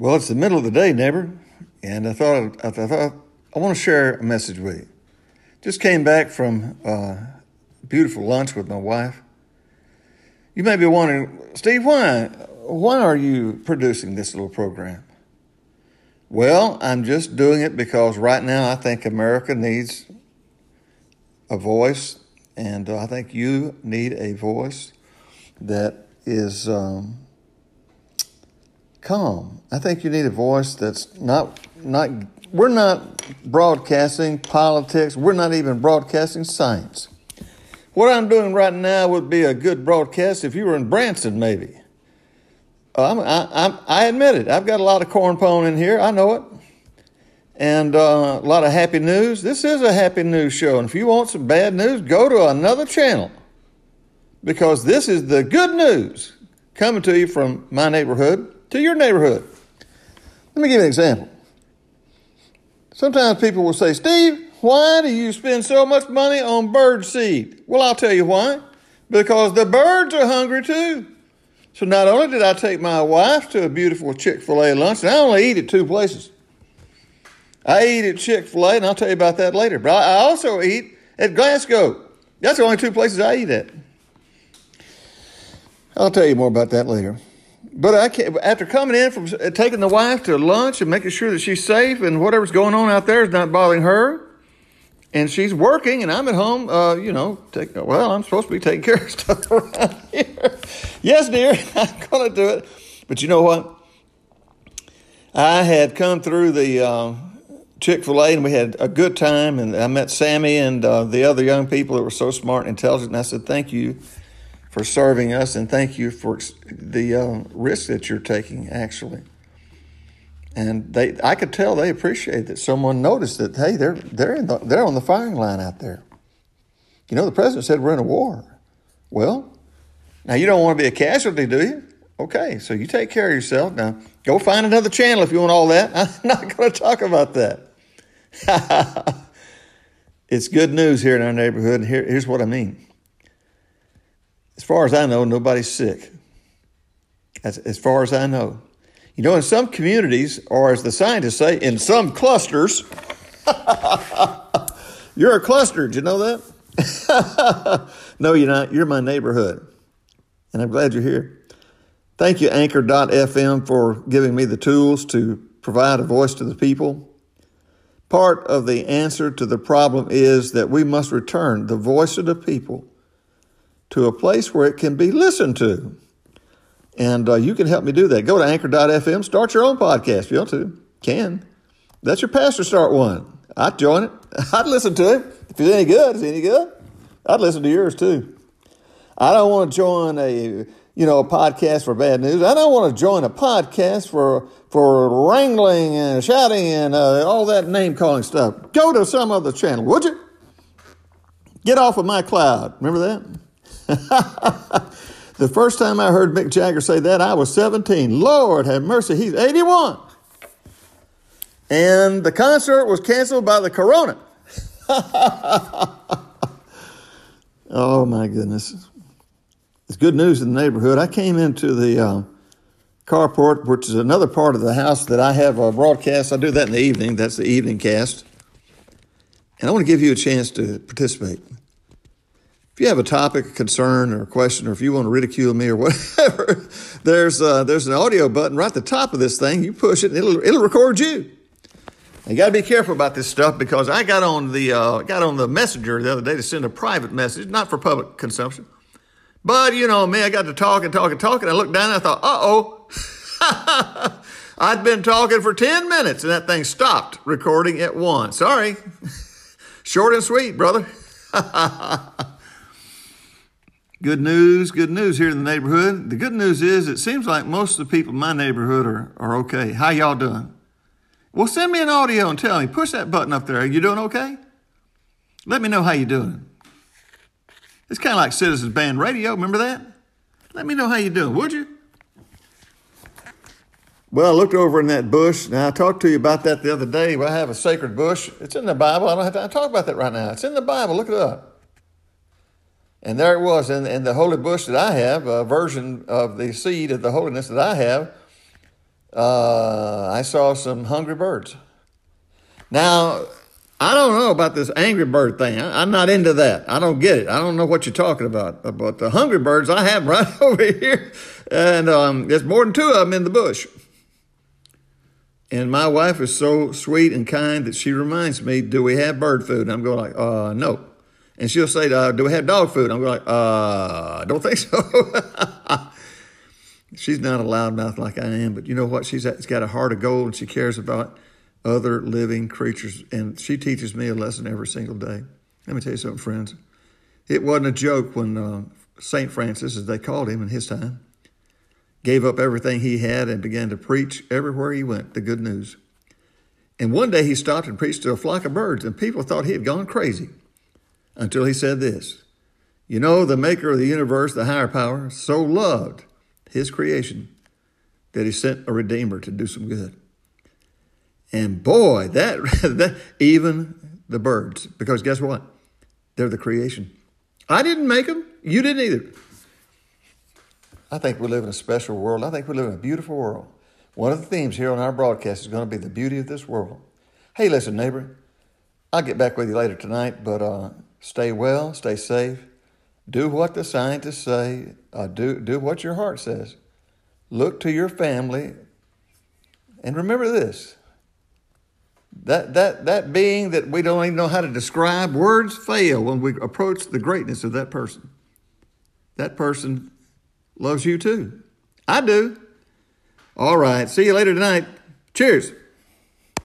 Well, it's the middle of the day, neighbor, and I thought I thought I want to share a message with you. Just came back from a beautiful lunch with my wife. You may be wondering, Steve, why why are you producing this little program? Well, I'm just doing it because right now I think America needs a voice, and I think you need a voice that is. Um, calm. I think you need a voice that's not not we're not broadcasting politics. We're not even broadcasting science. What I'm doing right now would be a good broadcast if you were in Branson, maybe. I'm, I, I'm, I admit it. I've got a lot of corn pone in here. I know it. And uh, a lot of happy news. This is a happy news show. And if you want some bad news, go to another channel because this is the good news coming to you from my neighborhood to your neighborhood. Let me give you an example. Sometimes people will say, Steve, why do you spend so much money on bird seed? Well, I'll tell you why. Because the birds are hungry too. So not only did I take my wife to a beautiful Chick fil A lunch, and I only eat at two places. I eat at Chick fil A, and I'll tell you about that later. But I also eat at Glasgow. That's the only two places I eat at. I'll tell you more about that later. But I can't, after coming in from uh, taking the wife to lunch and making sure that she's safe and whatever's going on out there is not bothering her, and she's working and I'm at home, uh, you know, take, well, I'm supposed to be taking care of stuff around here. yes, dear, I'm going to do it. But you know what? I had come through the uh, Chick fil A and we had a good time, and I met Sammy and uh, the other young people that were so smart and intelligent. And I said, Thank you for serving us, and thank you for the uh, risk that you're taking, actually. And they, I could tell they appreciate that someone noticed that. Hey, they're they're the, they're on the firing line out there. You know, the president said we're in a war. Well, now you don't want to be a casualty, do you? Okay, so you take care of yourself. Now go find another channel if you want all that. I'm not going to talk about that. it's good news here in our neighborhood. Here, here's what I mean as far as I know, nobody's sick. As, as far as I know. You know, in some communities, or as the scientists say, in some clusters, you're a cluster. Did you know that? no, you're not. You're my neighborhood. And I'm glad you're here. Thank you, Anchor.fm, for giving me the tools to provide a voice to the people. Part of the answer to the problem is that we must return the voice of the people to a place where it can be listened to. And uh, you can help me do that. Go to anchor.fm, start your own podcast if you want to. Can. That's your pastor start one. I'd join it. I'd listen to it. If it's any good, is it any good? I'd listen to yours too. I don't want to join a you know a podcast for bad news. I don't want to join a podcast for for wrangling and shouting and uh, all that name calling stuff. Go to some other channel, would you? Get off of my cloud. Remember that? the first time I heard Mick Jagger say that, I was 17. Lord have mercy, he's 81. And the concert was canceled by the corona. oh my goodness. It's good news in the neighborhood. I came into the uh, carport, which is another part of the house that I have a broadcast. I do that in the evening. That's the evening cast. And I want to give you a chance to participate. If you have a topic, a concern, or a question, or if you want to ridicule me or whatever, there's uh, there's an audio button right at the top of this thing. You push it, and it'll it'll record you. You got to be careful about this stuff because I got on the uh, got on the messenger the other day to send a private message, not for public consumption. But you know me, I got to talk and talk and talk, and I looked down and I thought, uh oh. I'd been talking for 10 minutes and that thing stopped recording at one. Sorry. Short and sweet, brother. Good news, good news here in the neighborhood. The good news is it seems like most of the people in my neighborhood are, are okay. How y'all doing? Well, send me an audio and tell me. Push that button up there. Are you doing okay? Let me know how you're doing. It's kind of like Citizens Band Radio. Remember that? Let me know how you're doing, would you? Well, I looked over in that bush, Now, I talked to you about that the other day. I have a sacred bush. It's in the Bible. I don't have to talk about that right now. It's in the Bible. Look it up. And there it was in, in the holy bush that I have, a version of the seed of the holiness that I have. uh, I saw some hungry birds. Now, I don't know about this angry bird thing. I, am not into that. I don't get it. I don't know what you're talking about. But the hungry birds, I have right over here. And um, there's more than two of them in the bush. And my wife is so sweet and kind that she reminds me, do we have bird food? And I'm going like, uh, no. And she'll say, uh, do we have dog food? I'm like, uh, don't think so. She's not a loudmouth like I am, but you know what? She's got a heart of gold and she cares about other living creatures. And she teaches me a lesson every single day. Let me tell you something, friends. It wasn't a joke when uh, St. Francis, as they called him in his time, gave up everything he had and began to preach everywhere he went the good news. And one day he stopped and preached to a flock of birds, and people thought he had gone crazy until he said this You know, the maker of the universe, the higher power, so loved his creation that he sent a redeemer to do some good. And boy, that, that even the birds, because guess what? They're the creation. I didn't make them. You didn't either. I think we live in a special world. I think we live in a beautiful world. One of the themes here on our broadcast is going to be the beauty of this world. Hey, listen, neighbor, I'll get back with you later tonight, but uh, stay well, stay safe. Do what the scientists say. Uh, do, do what your heart says. Look to your family. And remember this that, that, that being that we don't even know how to describe, words fail when we approach the greatness of that person. That person loves you too. I do. All right. See you later tonight. Cheers.